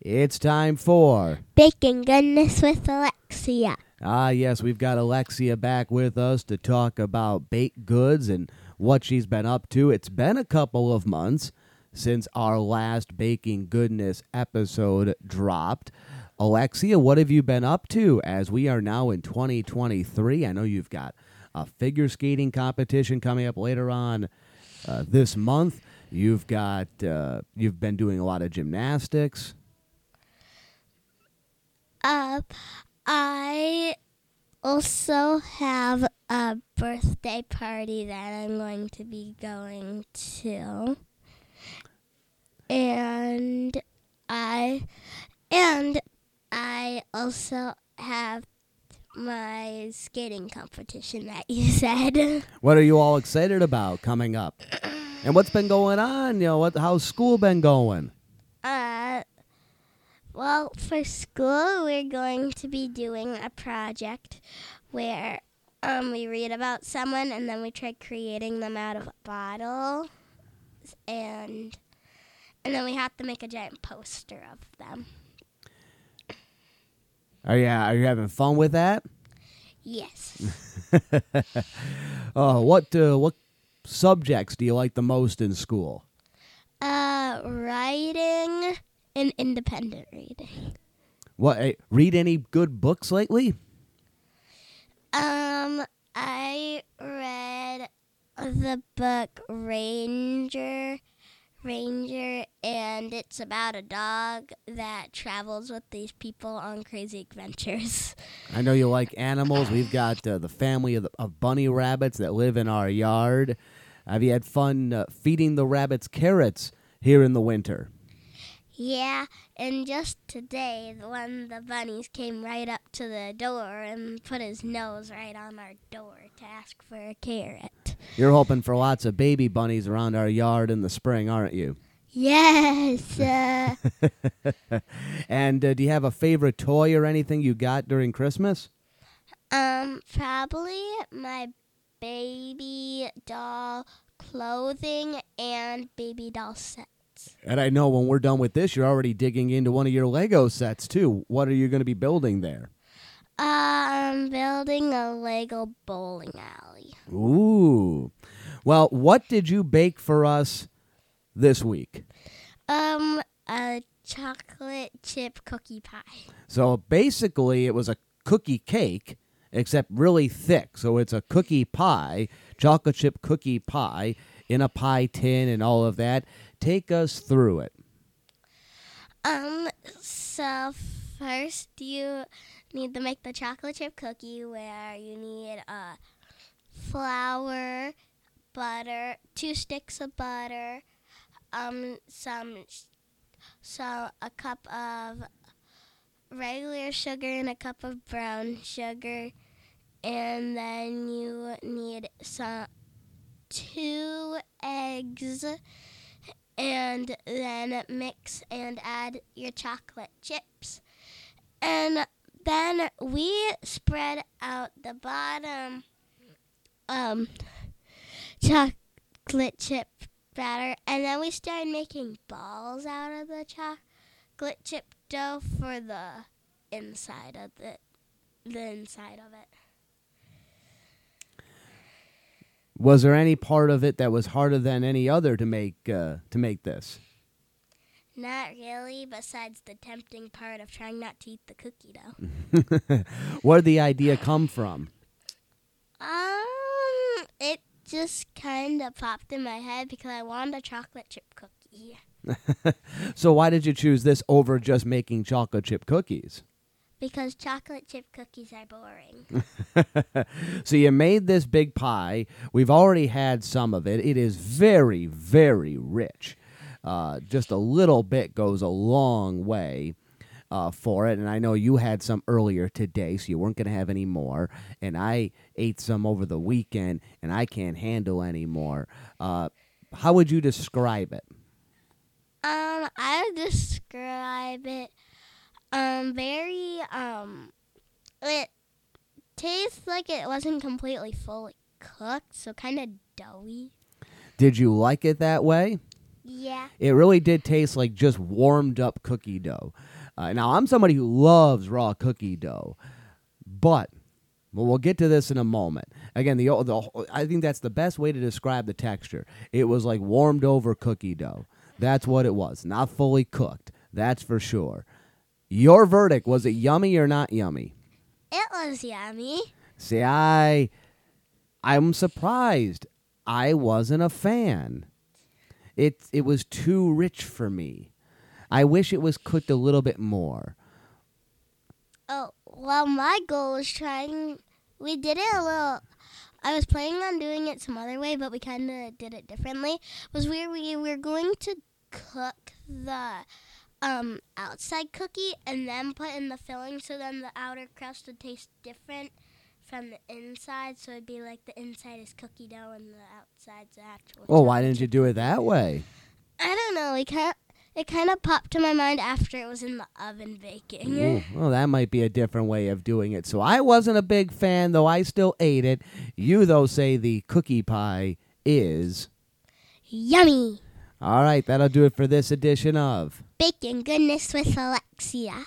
It's time for. Baking Goodness with Alexia. Ah, yes, we've got Alexia back with us to talk about baked goods and what she's been up to. It's been a couple of months since our last Baking Goodness episode dropped. Alexia, what have you been up to as we are now in 2023? I know you've got a figure skating competition coming up later on uh, this month. You've got uh, you've been doing a lot of gymnastics. I also have a birthday party that I'm going to be going to. And I and I also have my skating competition that you said. What are you all excited about coming up? And what's been going on? You know, what how's school been going? Well, for school, we're going to be doing a project where um, we read about someone and then we try creating them out of a bottle, and and then we have to make a giant poster of them. Are you are you having fun with that? Yes. Oh, what uh, what subjects do you like the most in school? uh, writing and independent reading. What eh, read any good books lately? Um, I read the book Ranger, Ranger, and it's about a dog that travels with these people on crazy adventures. I know you like animals. We've got uh, the family of, the, of bunny rabbits that live in our yard. Have you had fun uh, feeding the rabbits carrots here in the winter? Yeah, and just today, one of the bunnies came right up to the door and put his nose right on our door to ask for a carrot. You're hoping for lots of baby bunnies around our yard in the spring, aren't you? Yes. Uh, And uh, do you have a favorite toy or anything you got during Christmas? Um, probably my baby doll clothing and baby doll sets. And I know when we're done with this, you're already digging into one of your Lego sets too. What are you going to be building there? I'm building a Lego bowling alley. Ooh. Well, what did you bake for us this week? Um, a chocolate chip cookie pie. So basically, it was a cookie cake, except really thick. So it's a cookie pie, chocolate chip cookie pie in a pie tin and all of that. Take us through it. Um, so first you need to make the chocolate chip cookie where you need uh, flour, butter, two sticks of butter, um, some, so a cup of regular sugar and a cup of brown sugar, and then you need some two eggs and then mix and add your chocolate chips. And then we spread out the bottom um chocolate chip batter and then we started making balls out of the chocolate chip dough for the inside of it the inside of it. Was there any part of it that was harder than any other to make uh, to make this? Not really, besides the tempting part of trying not to eat the cookie dough. Where did the idea come from? Um, it just kind of popped in my head because I wanted a chocolate chip cookie. So why did you choose this over just making chocolate chip cookies? Because chocolate chip cookies are boring. so you made this big pie. We've already had some of it. It is very, very rich. Uh, just a little bit goes a long way uh, for it. And I know you had some earlier today, so you weren't going to have any more. And I ate some over the weekend, and I can't handle any more. Uh, how would you describe it? um, I would describe it um very um it tastes like it wasn't completely fully cooked, so kind of doughy. Did you like it that way? Yeah. It really did taste like just warmed up cookie dough. Uh, now, I'm somebody who loves raw cookie dough, but well, we'll get to this in a moment. Again, the, the I think that's the best way to describe the texture. It was like warmed over cookie dough. That's what it was. Not fully cooked. That's for sure. Your verdict was it yummy or not yummy? It was yummy. See, I I'm surprised. I wasn't a fan. It it was too rich for me. I wish it was cooked a little bit more. Oh, well, my goal was trying. We did it a little. I was planning on doing it some other way, but we kind of did it differently. Was where we were going to cook the um, outside cookie and then put in the filling, so then the outer crust would taste different from the inside. So it'd be like the inside is cookie dough and the outside's actual. Well, why didn't you do it that way? I don't know. We kind it kind of popped to my mind after it was in the oven baking. Ooh, well, that might be a different way of doing it. So I wasn't a big fan, though I still ate it. You, though, say the cookie pie is. Yummy. All right, that'll do it for this edition of. Baking goodness with Alexia.